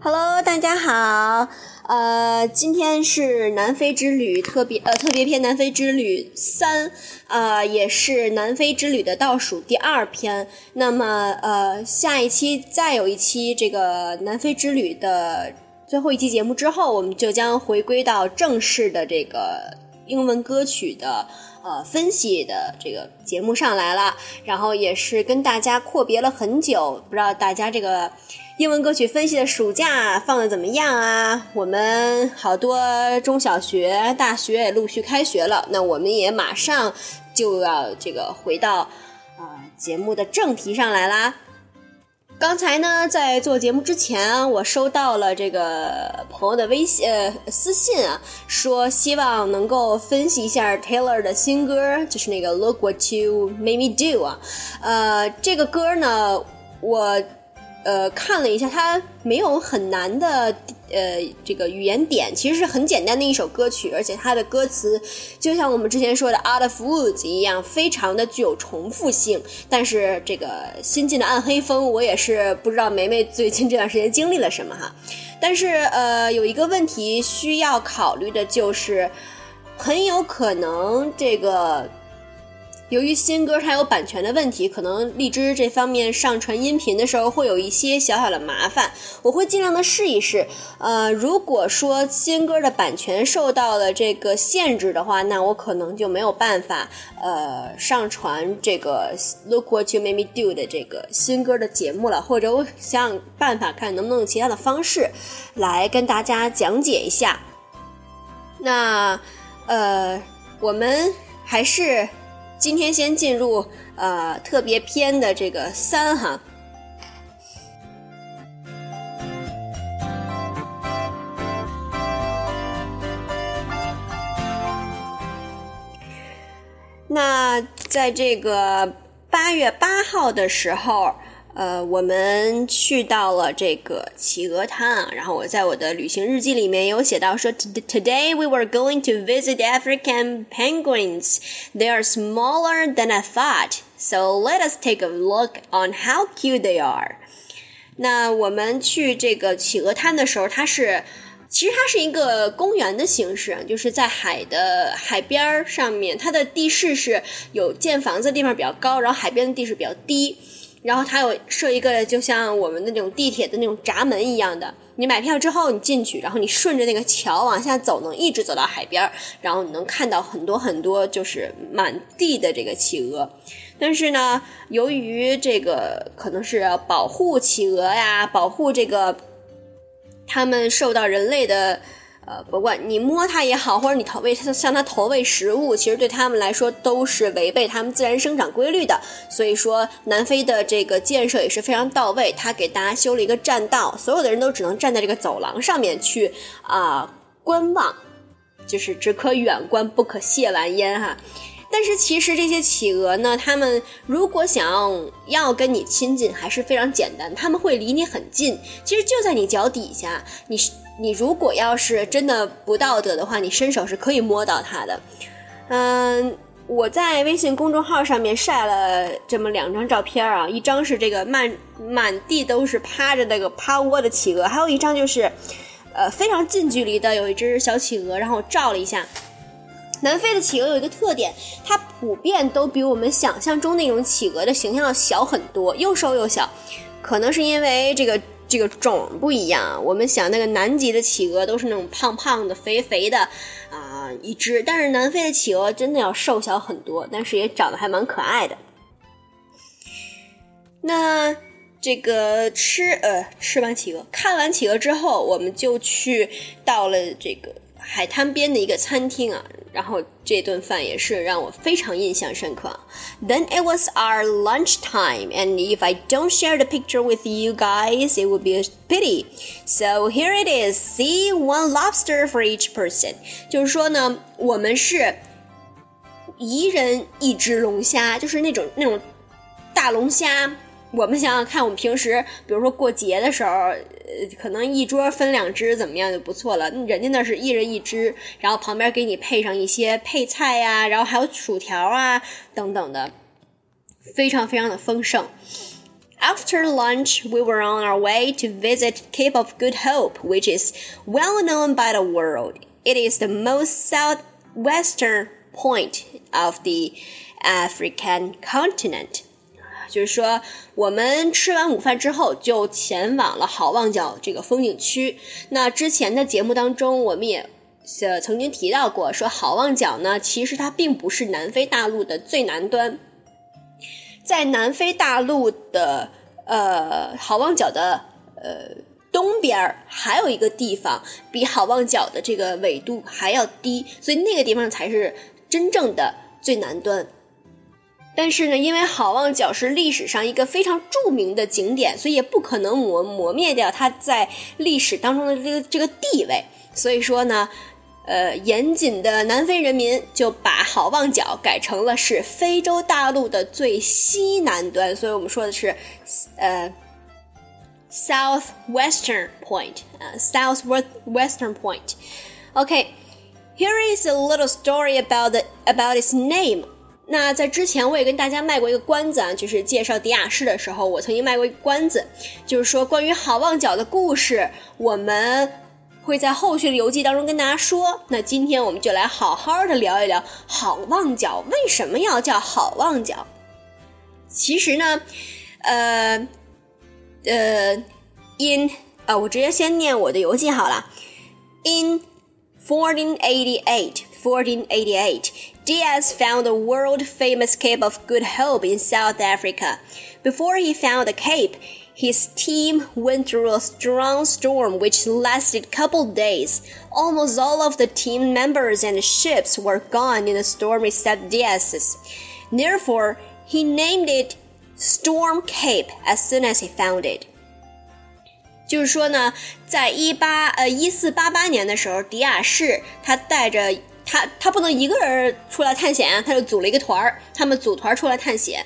Hello，大家好，呃，今天是南非之旅特别呃特别篇南非之旅三，啊，也是南非之旅的倒数第二篇。那么呃，下一期再有一期这个南非之旅的最后一期节目之后，我们就将回归到正式的这个英文歌曲的呃分析的这个节目上来了。然后也是跟大家阔别了很久，不知道大家这个。英文歌曲分析的暑假放的怎么样啊？我们好多中小学、大学也陆续开学了，那我们也马上就要这个回到啊节目的正题上来啦。刚才呢，在做节目之前，我收到了这个朋友的微信呃私信啊，说希望能够分析一下 Taylor 的新歌，就是那个 Look What You Made Me Do 啊。呃，这个歌呢，我。呃，看了一下，它没有很难的呃这个语言点，其实是很简单的一首歌曲，而且它的歌词就像我们之前说的《Out of Woods》一样，非常的具有重复性。但是这个新进的暗黑风，我也是不知道梅梅最近这段时间经历了什么哈。但是呃，有一个问题需要考虑的就是，很有可能这个。由于新歌它有版权的问题，可能荔枝这方面上传音频的时候会有一些小小的麻烦，我会尽量的试一试。呃，如果说新歌的版权受到了这个限制的话，那我可能就没有办法呃上传这个 Look What You Made Me Do 的这个新歌的节目了，或者我想想办法看能不能用其他的方式来跟大家讲解一下。那呃，我们还是。今天先进入呃特别篇的这个三哈。那在这个八月八号的时候。呃，我们去到了这个企鹅滩啊，然后我在我的旅行日记里面有写到说，Today we were going to visit African penguins. They are smaller than I thought, so let us take a look on how cute they are. 那我们去这个企鹅滩的时候，它是其实它是一个公园的形式，就是在海的海边儿上面，它的地势是有建房子的地方比较高，然后海边的地势比较低。然后它有设一个，就像我们的那种地铁的那种闸门一样的。你买票之后，你进去，然后你顺着那个桥往下走，能一直走到海边，然后你能看到很多很多，就是满地的这个企鹅。但是呢，由于这个可能是保护企鹅呀，保护这个它们受到人类的。呃，不管你摸它也好，或者你投喂它，向它投喂食物，其实对它们来说都是违背它们自然生长规律的。所以说，南非的这个建设也是非常到位，他给大家修了一个栈道，所有的人都只能站在这个走廊上面去啊观望，就是只可远观，不可亵玩焉哈。但是其实这些企鹅呢，它们如果想要跟你亲近，还是非常简单，他们会离你很近，其实就在你脚底下，你。你如果要是真的不道德的话，你伸手是可以摸到它的。嗯，我在微信公众号上面晒了这么两张照片啊，一张是这个满满地都是趴着那个趴窝的企鹅，还有一张就是，呃，非常近距离的有一只小企鹅，然后我照了一下。南非的企鹅有一个特点，它普遍都比我们想象中那种企鹅的形象要小很多，又瘦又小，可能是因为这个。这个种不一样，我们想那个南极的企鹅都是那种胖胖的、肥肥的，啊，一只。但是南非的企鹅真的要瘦小很多，但是也长得还蛮可爱的。那这个吃呃吃完企鹅，看完企鹅之后，我们就去到了这个。海滩边的一个餐厅啊，然后这顿饭也是让我非常印象深刻。Then it was our lunch time, and if I don't share the picture with you guys, it would be a pity. So here it is. See, one lobster for each person. 就是说呢，我们是一人一只龙虾，就是那种那种大龙虾。我们想想看，我们平时比如说过节的时候，呃，可能一桌分两只怎么样就不错了。人家那是一人一只，然后旁边给你配上一些配菜呀，然后还有薯条啊等等的， 非常非常的丰盛。After lunch, we were on our way to visit Cape of Good Hope, which is well known by the world. It is the most southwestern point of the African continent. 就是说，我们吃完午饭之后就前往了好望角这个风景区。那之前的节目当中，我们也呃曾经提到过，说好望角呢，其实它并不是南非大陆的最南端，在南非大陆的呃好望角的呃东边还有一个地方比好望角的这个纬度还要低，所以那个地方才是真正的最南端。但是呢，因为好望角是历史上一个非常著名的景点，所以也不可能磨磨灭掉它在历史当中的这个这个地位。所以说呢，呃，严谨的南非人民就把好望角改成了是非洲大陆的最西南端。所以我们说的是，呃，southwestern point，呃，southwestern point。OK，here is a little story about the about its name。那在之前我也跟大家卖过一个关子啊，就是介绍迪亚士的时候，我曾经卖过一个关子，就是说关于好望角的故事，我们会在后续的游记当中跟大家说。那今天我们就来好好的聊一聊好望角为什么要叫好望角。其实呢，呃呃，in 啊，我直接先念我的游记好了。In fourteen eighty eight, fourteen eighty eight. Diaz found the world famous Cape of Good Hope in South Africa. Before he found the Cape, his team went through a strong storm which lasted couple days. Almost all of the team members and ships were gone in the storm except Diaz's. Therefore, he named it Storm Cape as soon as he found it. 就是说呢，在一八呃一四八八年的时候，迪亚士他带着 他他不能一个人出来探险啊，他就组了一个团儿，他们组团出来探险。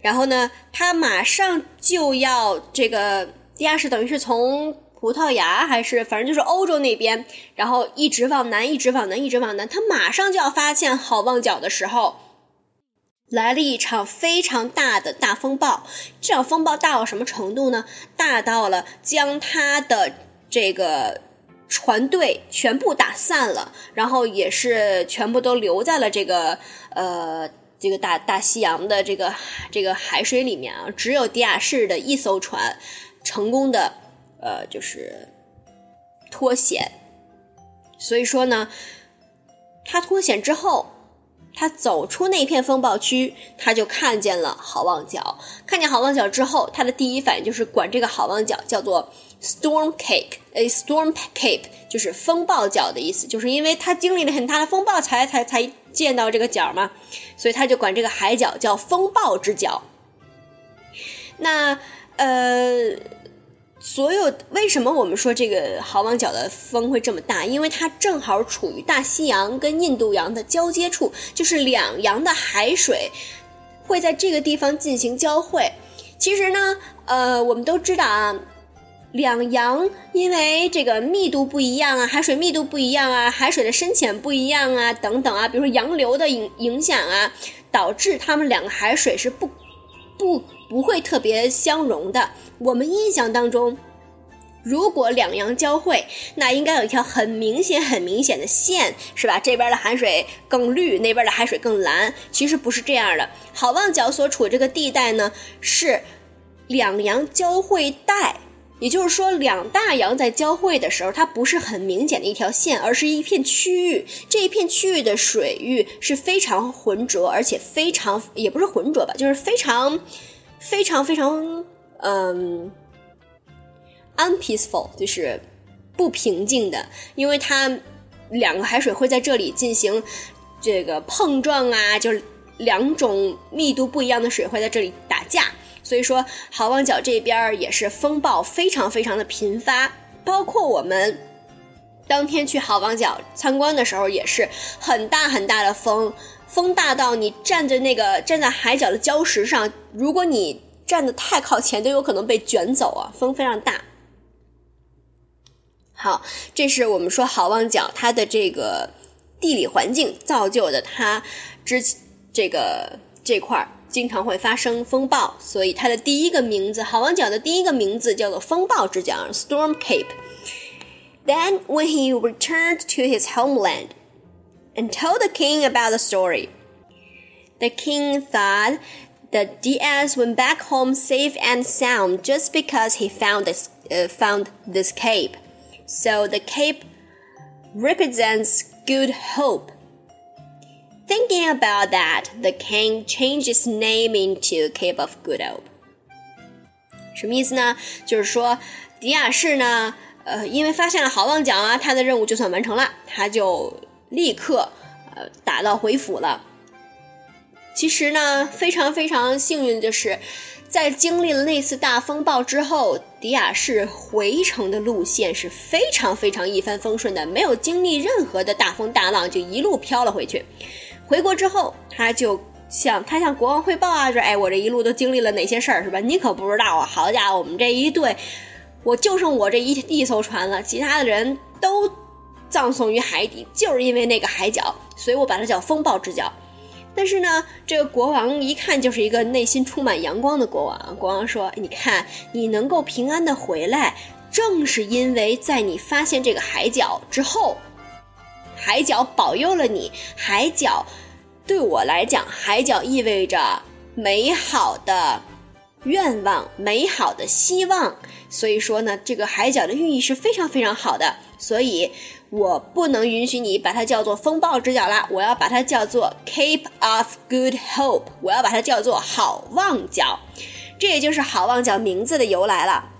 然后呢，他马上就要这个地下室，等于是从葡萄牙还是反正就是欧洲那边，然后一直往南，一直往南，一直往南。他马上就要发现好望角的时候，来了一场非常大的大风暴。这场风暴大到什么程度呢？大到了将他的这个。船队全部打散了，然后也是全部都留在了这个呃这个大大西洋的这个这个海水里面啊，只有迪亚士的一艘船成功的呃就是脱险。所以说呢，他脱险之后，他走出那片风暴区，他就看见了好望角。看见好望角之后，他的第一反应就是管这个好望角叫做。Storm Cape，诶，Storm Cape 就是风暴角的意思，就是因为它经历了很大的风暴才才才见到这个角嘛，所以他就管这个海角叫风暴之角。那呃，所有为什么我们说这个好望角的风会这么大？因为它正好处于大西洋跟印度洋的交接处，就是两洋的海水会在这个地方进行交汇。其实呢，呃，我们都知道啊。两洋因为这个密度不一样啊，海水密度不一样啊，海水的深浅不一样啊，等等啊，比如说洋流的影影响啊，导致它们两个海水是不不不会特别相融的。我们印象当中，如果两洋交汇，那应该有一条很明显、很明显的线，是吧？这边的海水更绿，那边的海水更蓝。其实不是这样的。好望角所处这个地带呢，是两洋交汇带。也就是说，两大洋在交汇的时候，它不是很明显的一条线，而是一片区域。这一片区域的水域是非常浑浊，而且非常也不是浑浊吧，就是非常非常非常嗯，unpeaceful，就是不平静的，因为它两个海水会在这里进行这个碰撞啊，就是两种密度不一样的水会在这里打架。所以说，好望角这边也是风暴非常非常的频发，包括我们当天去好望角参观的时候，也是很大很大的风，风大到你站在那个站在海角的礁石上，如果你站的太靠前，都有可能被卷走啊，风非常大。好，这是我们说好望角它的这个地理环境造就的它之这个。这块儿经常会发生风暴，所以它的第一个名字，好望角的第一个名字叫做风暴之角 （Storm Cape）。Then, when he returned to his homeland and told the king about the story, the king thought that Diaz went back home safe and sound just because he found this uh, found this cape. So the cape represents good hope. Thinking about that, the king changed its name into Cape of Good Hope. 什么意思呢？就是说，迪亚士呢，呃，因为发现了好望角啊，他的任务就算完成了，他就立刻呃打道回府了。其实呢，非常非常幸运的就是，在经历了那次大风暴之后，迪亚士回程的路线是非常非常一帆风顺的，没有经历任何的大风大浪，就一路飘了回去。回国之后，他就向他向国王汇报啊，说：“哎，我这一路都经历了哪些事儿，是吧？你可不知道啊！好家伙，我们这一队，我就剩我这一一艘船了，其他的人都葬送于海底，就是因为那个海角，所以我把它叫风暴之角。”但是呢，这个国王一看就是一个内心充满阳光的国王。国王说：“你看，你能够平安的回来，正是因为在你发现这个海角之后，海角保佑了你。海角对我来讲，海角意味着美好的愿望、美好的希望。所以说呢，这个海角的寓意是非常非常好的。所以。”我不能允许你把它叫做风暴之角了，我要把它叫做 Cape of Good Hope，我要把它叫做好望角，这也就是好望角名字的由来了。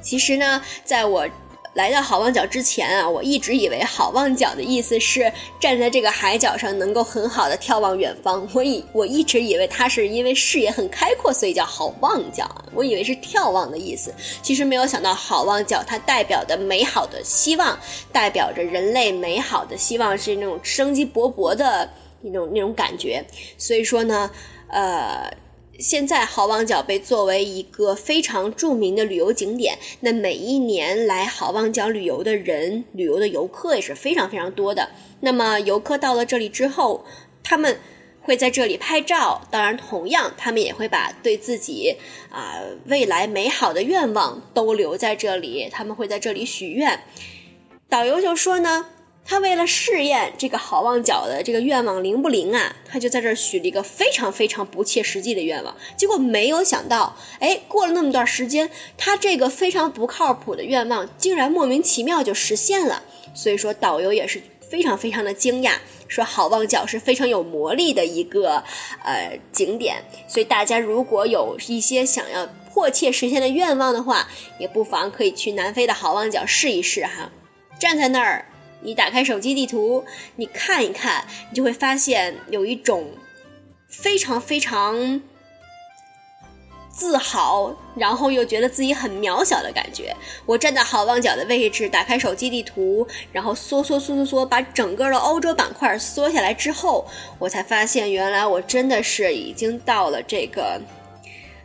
其实呢，在我。来到好望角之前啊，我一直以为好望角的意思是站在这个海角上能够很好的眺望远方。我以我一直以为它是因为视野很开阔，所以叫好望角。我以为是眺望的意思，其实没有想到好望角它代表的美好的希望，代表着人类美好的希望是那种生机勃勃的那种那种感觉。所以说呢，呃。现在好望角被作为一个非常著名的旅游景点，那每一年来好望角旅游的人、旅游的游客也是非常非常多的。那么游客到了这里之后，他们会在这里拍照，当然，同样他们也会把对自己啊未来美好的愿望都留在这里，他们会在这里许愿。导游就说呢。他为了试验这个好望角的这个愿望灵不灵啊，他就在这儿许了一个非常非常不切实际的愿望。结果没有想到，哎，过了那么段时间，他这个非常不靠谱的愿望竟然莫名其妙就实现了。所以说，导游也是非常非常的惊讶，说好望角是非常有魔力的一个呃景点。所以大家如果有一些想要迫切实现的愿望的话，也不妨可以去南非的好望角试一试哈，站在那儿。你打开手机地图，你看一看，你就会发现有一种非常非常自豪，然后又觉得自己很渺小的感觉。我站在好望角的位置，打开手机地图，然后缩缩缩缩缩，把整个的欧洲板块缩下来之后，我才发现，原来我真的是已经到了这个。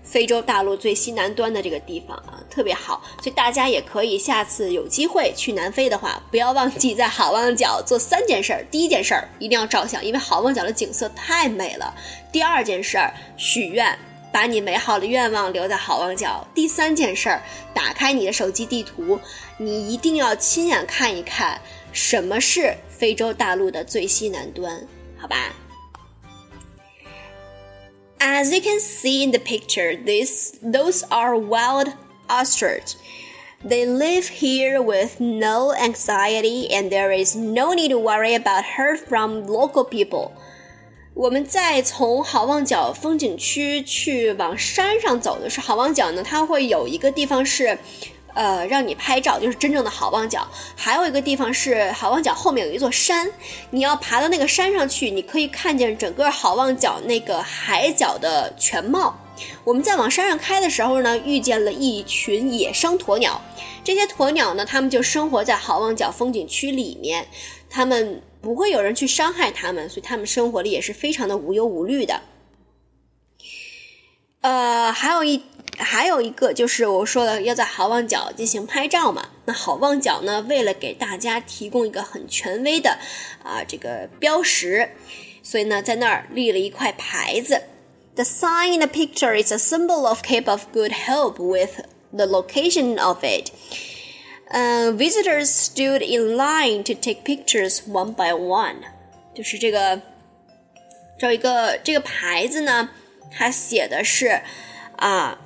非洲大陆最西南端的这个地方啊，特别好，所以大家也可以下次有机会去南非的话，不要忘记在好望角做三件事儿。第一件事儿一定要照相，因为好望角的景色太美了。第二件事儿许愿，把你美好的愿望留在好望角。第三件事儿，打开你的手机地图，你一定要亲眼看一看什么是非洲大陆的最西南端，好吧 ？As you can see in the picture, this, those are wild ostriches. They live here with no anxiety and there is no need to worry about hurt from local people. 我们在从好望角风景区去往山上走的是好望角呢，它会有一个地方是 呃，让你拍照就是真正的好望角。还有一个地方是好望角后面有一座山，你要爬到那个山上去，你可以看见整个好望角那个海角的全貌。我们在往山上开的时候呢，遇见了一群野生鸵鸟。这些鸵鸟呢，它们就生活在好望角风景区里面，它们不会有人去伤害它们，所以它们生活的也是非常的无忧无虑的。呃，还有一。还有一个就是我说的要在好望角进行拍照嘛，那好望角呢，为了给大家提供一个很权威的啊这个标识，所以呢在那儿立了一块牌子，The sign in the picture is a symbol of Cape of Good Hope with the location of it. Uh, visitors stood in line to take pictures one by one. 就是这个，这一个这个牌子呢，它写的是啊、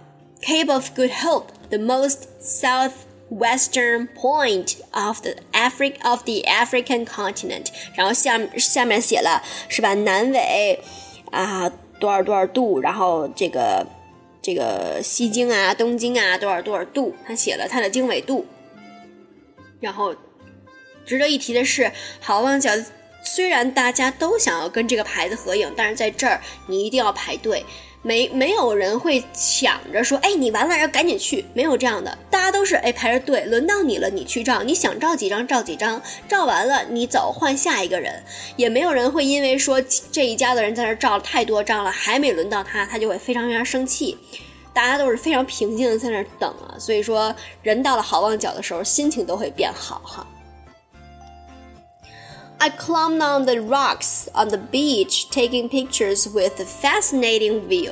Cape of Good Hope, the most southwestern point of the Africa of the African continent。然后下下面写了是吧，南纬啊、多少多少度，然后这个这个西经啊、东经啊多少多少度，它写了它的经纬度。然后，值得一提的是，好望角虽然大家都想要跟这个牌子合影，但是在这儿你一定要排队，没没有人会抢着说，哎，你完了要赶紧去，没有这样的，大家都是哎排着队，轮到你了，你去照，你想照几张照几张，照完了你走换下一个人，也没有人会因为说这一家的人在那照了太多张了，还没轮到他，他就会非常非常生气。大家都是非常平静的在那等啊，所以说人到了好望角的时候，心情都会变好哈。I climbed on the rocks on the beach, taking pictures with a fascinating view.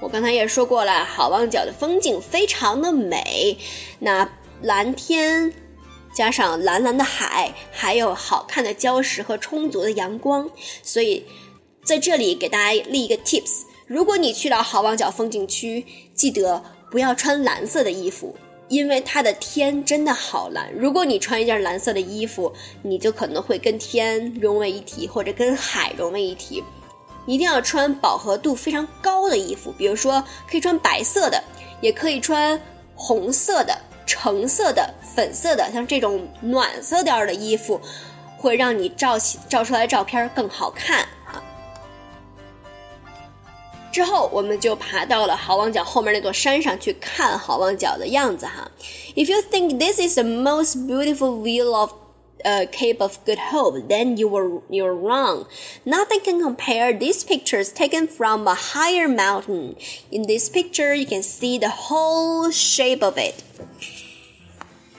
我刚才也说过了，好望角的风景非常的美，那蓝天加上蓝蓝的海，还有好看的礁石和充足的阳光，所以在这里给大家立一个 tips。如果你去到好望角风景区，记得不要穿蓝色的衣服，因为它的天真的好蓝。如果你穿一件蓝色的衣服，你就可能会跟天融为一体，或者跟海融为一体。一定要穿饱和度非常高的衣服，比如说可以穿白色的，也可以穿红色的、橙色的、粉色的，像这种暖色调的衣服，会让你照起照出来的照片更好看。之后，我们就爬到了好望角后面那座山上去看好望角的样子哈。If you think this is the most beautiful view of uh, Cape of Good Hope, then you were you're wrong. Nothing can compare these pictures taken from a higher mountain. In this picture, you can see the whole shape of it.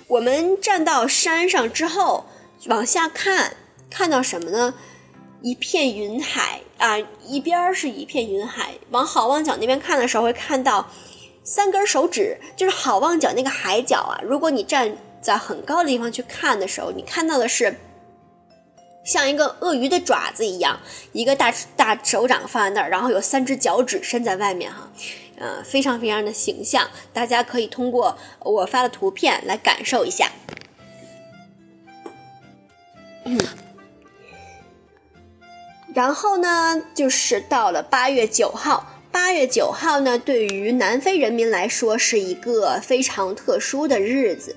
我们站到山上之后，往下看，看到什么呢？ 一片云海啊，一边儿是一片云海。往好望角那边看的时候，会看到三根手指，就是好望角那个海角啊。如果你站在很高的地方去看的时候，你看到的是像一个鳄鱼的爪子一样，一个大大手掌放在那儿，然后有三只脚趾伸在外面哈，呃，非常非常的形象。大家可以通过我发的图片来感受一下。嗯。然后呢，就是到了八月九号。八月九号呢，对于南非人民来说是一个非常特殊的日子。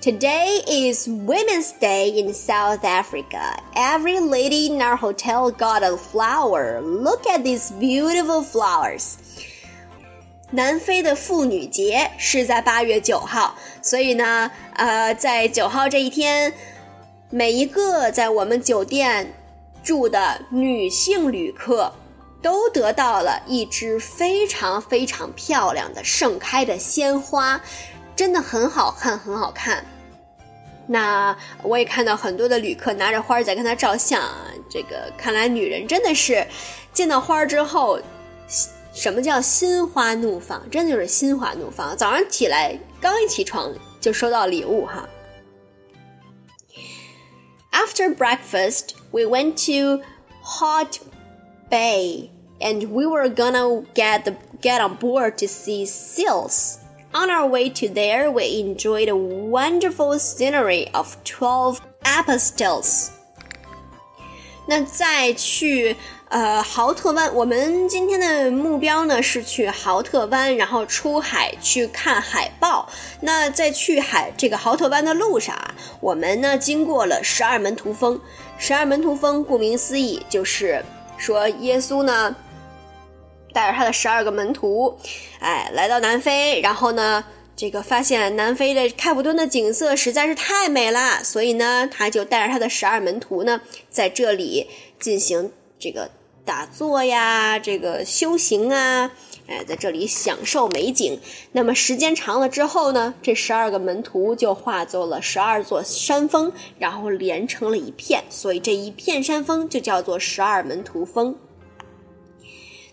Today is Women's Day in South Africa. Every lady in our hotel got a flower. Look at these beautiful flowers. 南非的妇女节是在八月九号，所以呢，呃，在九号这一天，每一个在我们酒店。 住的女性旅客都得到了一支非常非常漂亮的盛开的鲜花，真的很好看，很好看。那我也看到很多的旅客拿着花在跟他照相，这个看来女人真的是见到花之后，什么叫心花怒放？真的就是心花怒放。早上起来刚一起床就收到礼物哈。After breakfast, we went to Hot Bay and we were gonna get the, get on board to see seals. On our way to there, we enjoyed a wonderful scenery of 12 apostles. 那再去呃豪特湾，我们今天的目标呢是去豪特湾，然后出海去看海豹。那在去海这个豪特湾的路上啊，我们呢经过了十二门徒峰。十二门徒峰顾名思义就是说耶稣呢带着他的十二个门徒，哎，来到南非，然后呢。这个发现南非的开普敦的景色实在是太美了，所以呢，他就带着他的十二门徒呢，在这里进行这个打坐呀，这个修行啊，哎，在这里享受美景。那么时间长了之后呢，这十二个门徒就化作了十二座山峰，然后连成了一片，所以这一片山峰就叫做十二门徒峰。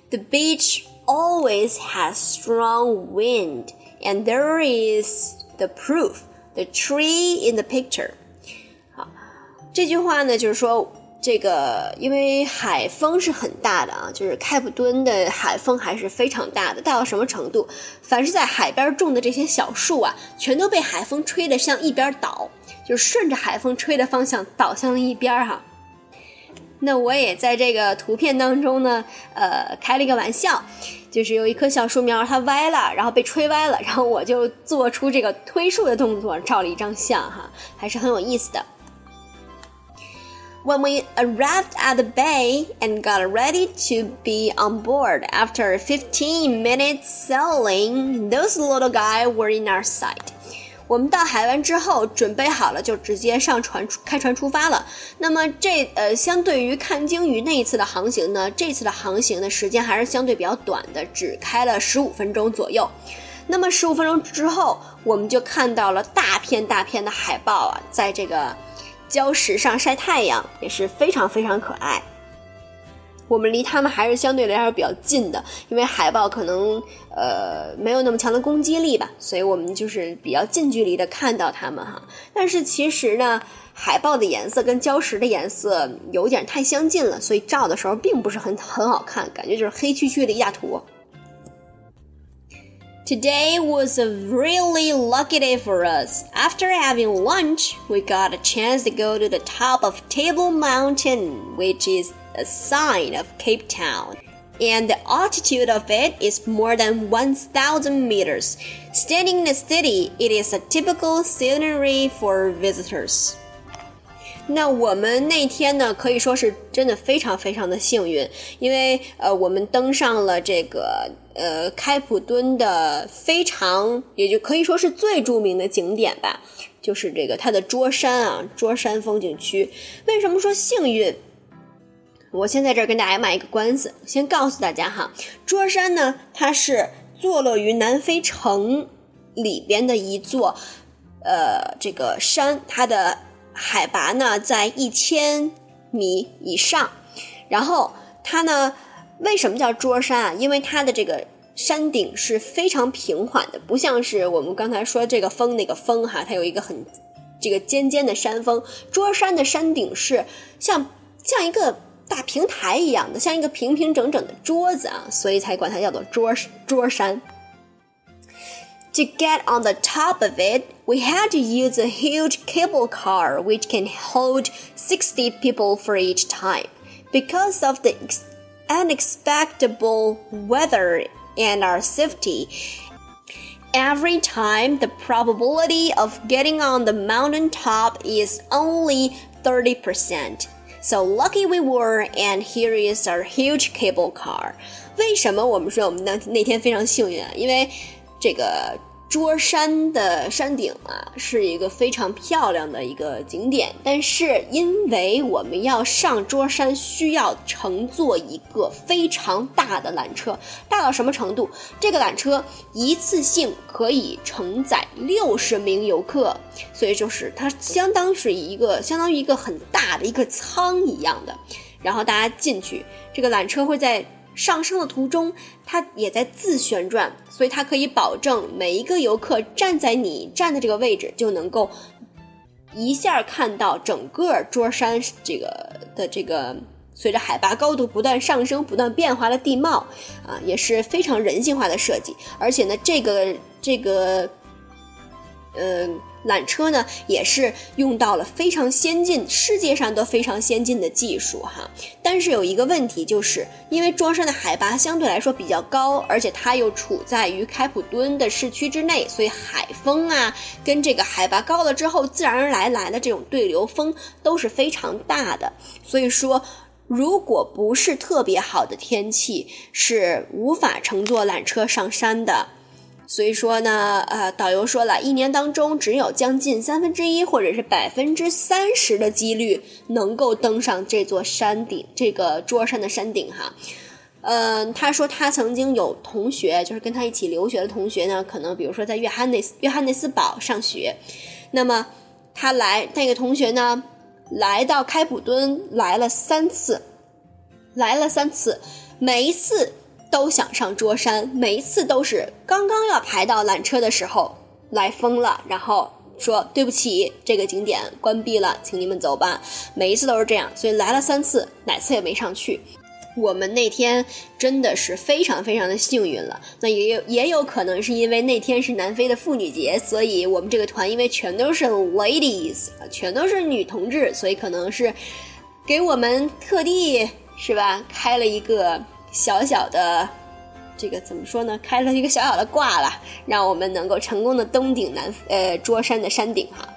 The beach always has strong wind, and there is the proof, the tree in the picture. 好，这句话呢，就是说这个，因为海风是很大的啊，就是开普敦的海风还是非常大的，大到什么程度？凡是在海边种的这些小树啊，全都被海风吹得向一边倒，就是顺着海风吹的方向倒向了一边哈。那我也在这个图片当中呢，呃，开了一个玩笑，就是有一棵小树苗它歪了，然后被吹歪了，然后我就做出这个推树的动作，照了一张相哈，还是很有意思的。When we arrived at the bay and got ready to be on board after 15 minutes sailing, those little guys were in our sight. 我们到海湾之后，准备好了就直接上船开船出发了。那么这呃，相对于看鲸鱼那一次的航行呢，这次的航行的时间还是相对比较短的，只开了十五分钟左右。那么十五分钟之后，我们就看到了大片大片的海豹啊，在这个。礁石上晒太阳也是非常非常可爱。我们离它们还是相对来说比较近的，因为海豹可能呃没有那么强的攻击力吧，所以我们就是比较近距离的看到它们哈。但是其实呢，海豹的颜色跟礁石的颜色有点太相近了，所以照的时候并不是很很好看，感觉就是黑黢黢的一大坨。Today was a really lucky day for us. After having lunch, we got a chance to go to the top of Table Mountain, which is a sign of Cape Town. And the altitude of it is more than 1,000 meters. Standing in the city, it is a typical scenery for visitors. 那我们那天呢，可以说是真的非常非常的幸运，因为呃，我们登上了这个呃开普敦的非常，也就可以说是最着名的景点吧，就是这个它的桌山啊，桌山风景区。为什么说幸运？ 我先在这儿跟大家卖一个关子，先告诉大家哈，桌山呢，它是坐落于南非城里边的一座呃这个山，它的。海拔呢在一千米以上，然后它呢为什么叫桌山啊？因为它的这个山顶是非常平缓的，不像是我们刚才说这个峰那个峰哈，它有一个很这个尖尖的山峰。桌山的山顶是像像一个大平台一样的，像一个平平整整的桌子啊，所以才管它叫做桌桌山。To get on the top of it, we had to use a huge cable car which can hold 60 people for each time. Because of the unexpected weather and our safety, every time the probability of getting on the mountain top is only 30%. So lucky we were, and here is our huge cable car. 为什么我们说我们那那天非常幸运啊？因为这个 桌山的山顶啊，是一个非常漂亮的一个景点。但是因为我们要上桌山，需要乘坐一个非常大的缆车，大到什么程度？这个缆车一次性可以承载六十名游客，所以就是它相当是一个相当于一个很大的一个舱一样的。然后大家进去，这个缆车会在。上升的途中，它也在自旋转，所以它可以保证每一个游客站在你站的这个位置，就能够一下看到整个桌山这个的这个随着海拔高度不断上升、不断变化的地貌啊，也是非常人性化的设计。而且呢，这个这个，嗯。缆车呢，也是用到了非常先进，世界上都非常先进的技术哈。但是有一个问题，就是因为庄山的海拔相对来说比较高，而且它又处在于开普敦的市区之内，所以海风啊，跟这个海拔高了之后自然而然来的这种对流风都是非常大的。所以说，如果不是特别好的天气，是无法乘坐缆车上山的。所以说呢，呃，导游说了一年当中只有将近三分之一或者是百分之三十的几率能够登上这座山顶，这个桌山的山顶哈。嗯，他说他曾经有同学，就是跟他一起留学的同学呢，可能比如说在约翰内斯约翰内斯堡上学，那么他来那个同学呢，来到开普敦来了三次，来了三次，每一次。都想上桌山，每一次都是刚刚要排到缆车的时候来疯了，然后说对不起，这个景点关闭了，请你们走吧。每一次都是这样，所以来了三次，哪次也没上去。我们那天真的是非常非常的幸运了，那也有也有可能是因为那天是南非的妇女节，所以我们这个团因为全都是 ladies，全都是女同志，所以可能是给我们特地是吧开了一个小小的这个怎么说呢？开了一个小小的挂了，让我们能够成功的登顶南呃桌山的山顶哈。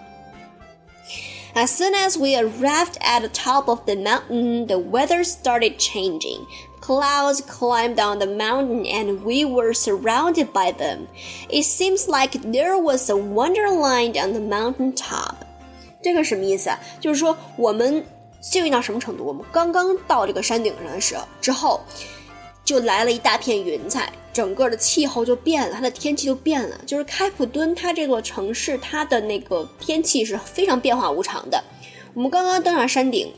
As soon as we arrived at the top of the mountain, the weather started changing. Clouds climbed on the mountain and we were surrounded by them. It seems like there was a wonderland on the mountain top. 这个什么意思啊？就是说我们幸运到什么程度？我们刚刚到这个山顶上的时候，之后就来了一大片云彩，整个的气候就变了，它的天气就变了。就是开普敦，它这座城市，它的那个天气是非常变化无常的。我们刚刚登上山顶，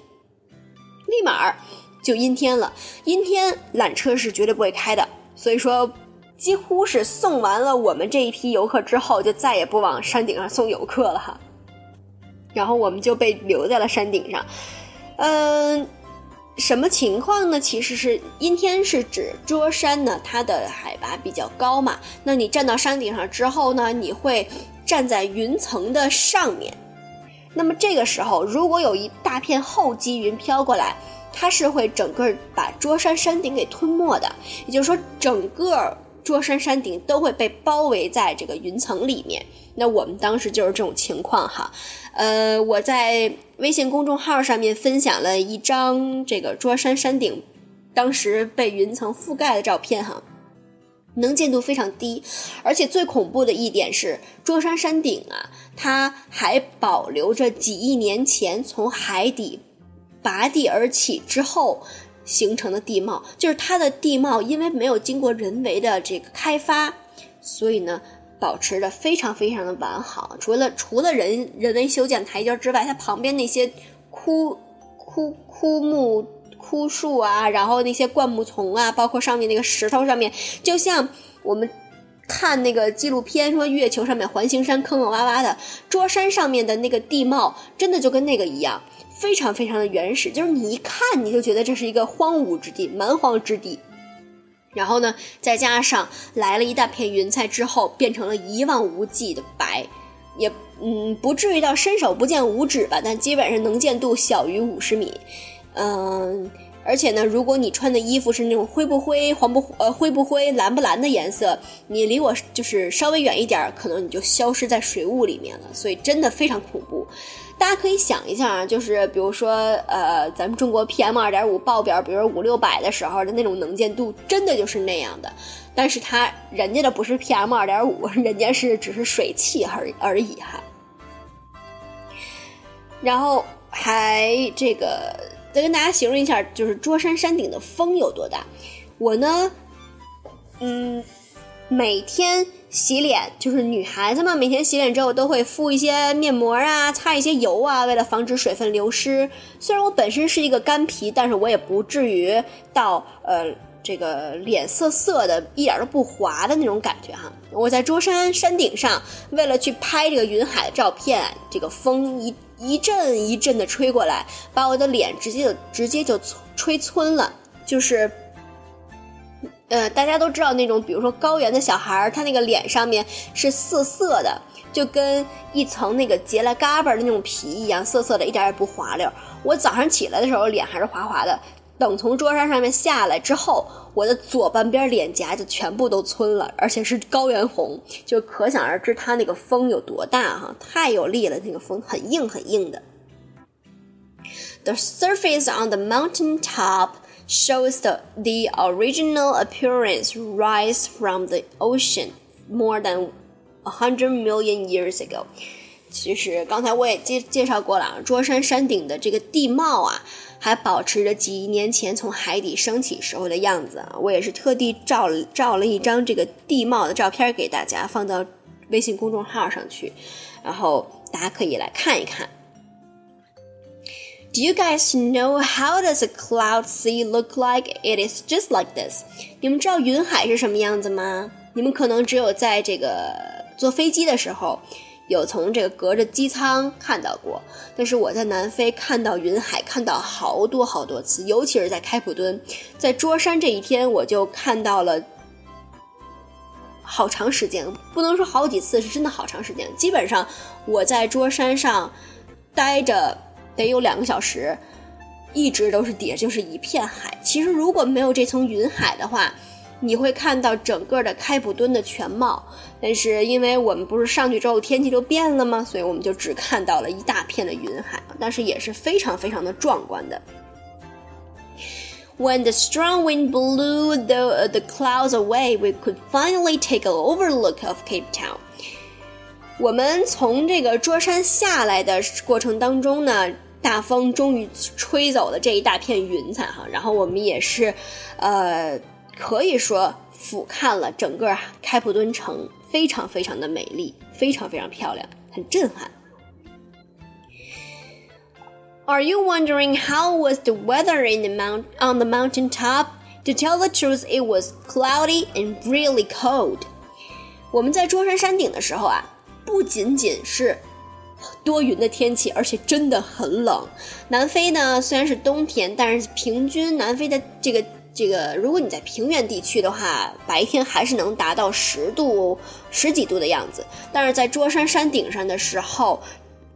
立马就阴天了。阴天缆车是绝对不会开的，所以说几乎是送完了我们这一批游客之后，就再也不往山顶上送游客了哈。然后我们就被留在了山顶上，嗯。什么情况呢？其实是阴天是指桌山呢，它的海拔比较高嘛。那你站到山顶上之后呢，你会站在云层的上面。那么这个时候，如果有一大片厚积云飘过来，它是会整个把桌山山顶给吞没的。也就是说，整个桌山山顶都会被包围在这个云层里面。那我们当时就是这种情况哈。呃，我在微信公众号上面分享了一张这个桌山山顶当时被云层覆盖的照片哈，能见度非常低，而且最恐怖的一点是桌山山顶啊，它还保留着几亿年前从海底拔地而起之后形成的地貌，就是它的地貌因为没有经过人为的这个开发，所以呢。保持的非常非常的完好，除了除了人人为修建台阶之外，它旁边那些枯枯枯木枯树啊，然后那些灌木丛啊，包括上面那个石头上面，就像我们看那个纪录片说月球上面环形山坑坑洼洼的，桌山上面的那个地貌，真的就跟那个一样，非常非常的原始，就是你一看你就觉得这是一个荒芜之地、蛮荒之地。然后呢，再加上来了一大片云彩之后，变成了一望无际的白，也嗯不至于到伸手不见五指吧，但基本上能见度小于五十米，嗯。而且呢，如果你穿的衣服是那种灰不灰、黄不呃灰不灰、蓝不蓝的颜色，你离我就是稍微远一点，可能你就消失在水雾里面了。所以真的非常恐怖。大家可以想一下啊，就是比如说呃，咱们中国 PM 二点五报表，比如五六百的时候的那种能见度，真的就是那样的。但是它人家的不是 PM 二点五，人家是只是水汽而而已哈。然后还这个。再跟大家形容一下，就是桌山山顶的风有多大。我呢，嗯，每天洗脸，就是女孩子嘛，每天洗脸之后都会敷一些面膜啊，擦一些油啊，为了防止水分流失。虽然我本身是一个干皮，但是我也不至于到呃这个脸涩涩的，一点都不滑的那种感觉哈。我在桌山山顶上，为了去拍这个云海的照片，这个风一。一阵一阵的吹过来，把我的脸直接就直接就吹皴了。就是，呃，大家都知道那种，比如说高原的小孩儿，他那个脸上面是涩涩的，就跟一层那个结了嘎巴的那种皮一样，涩涩的，一点也不滑溜。我早上起来的时候，脸还是滑滑的。等从桌山上面下来之后，我的左半边脸颊就全部都皴了，而且是高原红，就可想而知它那个风有多大哈，太有力了，那个风很硬很硬的。The surface on the mountain top shows the the original appearance rise from the ocean more than a hundred million years ago。其实刚才我也介介绍过了，桌山山顶的这个地貌啊。还保持着几年前从海底升起时候的样子啊！我也是特地照照了一张这个地貌的照片给大家，放到微信公众号上去，然后大家可以来看一看。Do you guys know how does a cloud sea look like? It is just like this. 你们知道云海是什么样子吗？你们可能只有在这个坐飞机的时候，有从这个隔着机舱看到过。但是我在南非看到云海，看到好多好多次，尤其是在开普敦，在桌山这一天，我就看到了好长时间，不能说好几次，是真的好长时间。基本上我在桌山上待着。得有两个小时，一直都是底下就是一片海。其实如果没有这层云海的话，你会看到整个的开普敦的全貌。但是因为我们不是上去之后天气就变了吗？所以我们就只看到了一大片的云海，但是也是非常非常的壮观的。When the strong wind blew the the clouds away, we could finally take an overlook of Cape Town. 我们从这个桌山下来的过程当中呢。大风终于吹走了这一大片云彩哈，然后我们也是，呃，可以说俯瞰了整个开普敦城，非常非常的美丽，非常非常漂亮，很震撼。Are you wondering how was the weather in the mount on the mountain top? To tell the truth, it was cloudy and really cold. 我们在桌山山顶的时候啊，不仅仅是多云的天气，而且真的很冷。南非呢，虽然是冬天，但是平均南非的这个这个，如果你在平原地区的话，白天还是能达到十度、十几度的样子。但是在桌山山顶上的时候，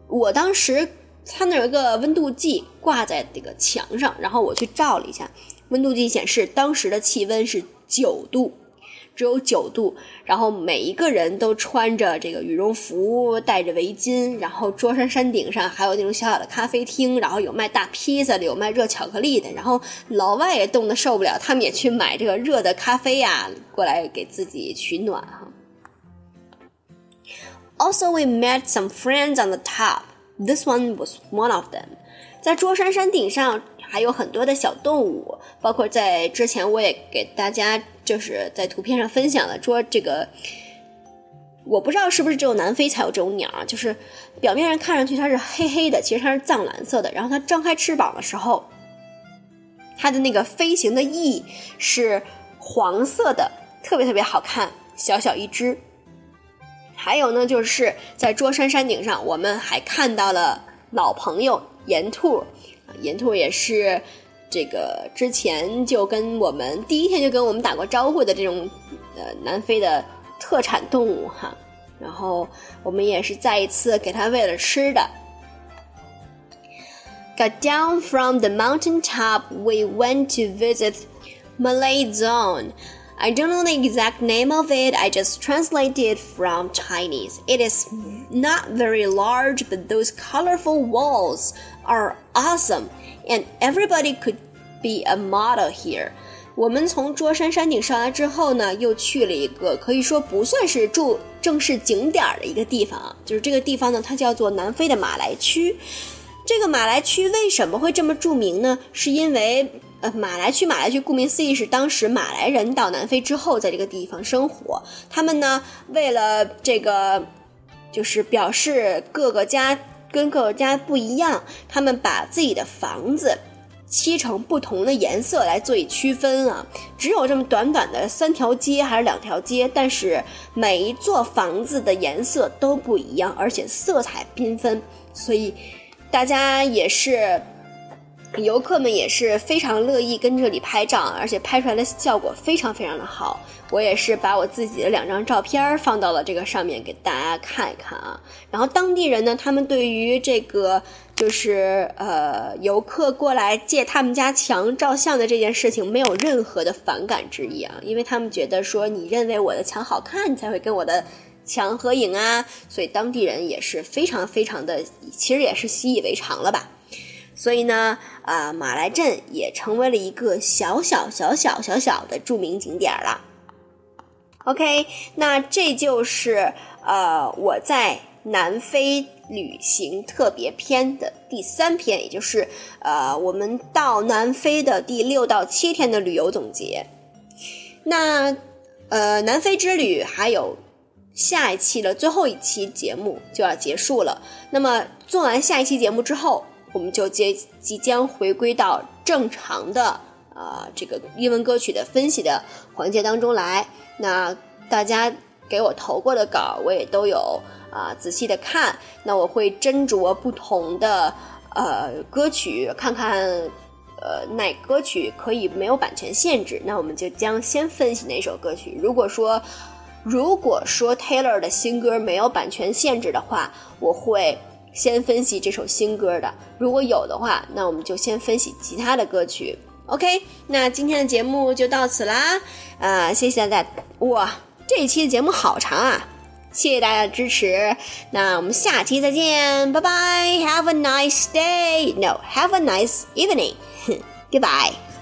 我当时它那有一个温度计挂在这个墙上，然后我去照了一下，温度计显示当时的气温是九度。只有九度，然后每一个人都穿着这个羽绒服，戴着围巾，然后桌山山顶上还有那种小小的咖啡厅，然后有卖大披萨的，有卖热巧克力的，然后老外也冻得受不了，他们也去买这个热的咖啡呀，过来给自己取暖哈。Also, we met some friends on the top. This one was one of them. 在桌山山顶上还有很多的小动物，包括在之前我也给大家就是在图片上分享了，说这个我不知道是不是只有南非才有这种鸟，就是表面上看上去它是黑黑的，其实它是藏蓝色的，然后它张开翅膀的时候，它的那个飞行的翼是黄色的，特别特别好看，小小一只。还有呢，就是在桌山山顶上，我们还看到了老朋友。岩兔，岩兔也是这个之前就跟我们第一天就跟我们打过招呼的这种呃南非的特产动物哈，然后我们也是再一次给它喂了吃的。Got down from the mountain top, we went to visit Malay Zone. I don't know the exact name of it, I just translated it from Chinese. It is not very large, but those colorful walls are awesome, And everybody could be a model here. 我们从桌山山顶上来之后呢，又去了一个可以说不算是住正式景点的一个地方啊，就是这个地方呢，它叫做南非的马来区。这个马来区为什么会这么著名呢？是因为呃，马来区，马来区顾名思义是当时马来人到南非之后，在这个地方生活。他们呢，为了这个，就是表示各个家跟各家不一样，他们把自己的房子漆成不同的颜色来做以区分啊。只有这么短短的三条街还是两条街，但是每一座房子的颜色都不一样，而且色彩缤纷，所以大家也是。游客们也是非常乐意跟这里拍照，而且拍出来的效果非常非常的好。我也是把我自己的两张照片放到了这个上面给大家看一看啊。然后当地人呢，他们对于这个就是呃游客过来借他们家墙照相的这件事情没有任何的反感之意啊，因为他们觉得说你认为我的墙好看，你才会跟我的墙合影啊，所以当地人也是非常非常的，其实也是习以为常了吧。所以呢，啊，马来镇也成为了一个小小小小小小的著名景点了。OK，那这就是呃我在南非旅行特别篇的第三篇，也就是呃我们到南非的第六到七天的旅游总结。那呃南非之旅还有下一期的最后一期节目就要结束了。那么做完下一期节目之后。我们就接即将回归到正常的呃这个英文歌曲的分析的环节当中来。那大家给我投过的稿，我也都有啊仔细的看。那我会斟酌不同的呃歌曲，看看呃哪歌曲可以没有版权限制，那我们就将先分析哪首歌曲。如果说如果说 Taylor 的新歌没有版权限制的话，我会先分析这首新歌的；如果有的话，那我们就先分析其他的歌曲。OK，那今天的节目就到此啦，啊，谢谢大家！哇，这一期的节目好长啊，谢谢大家的支持。那我们下期再见，拜拜！Have a nice day. No, have a nice evening. Goodbye.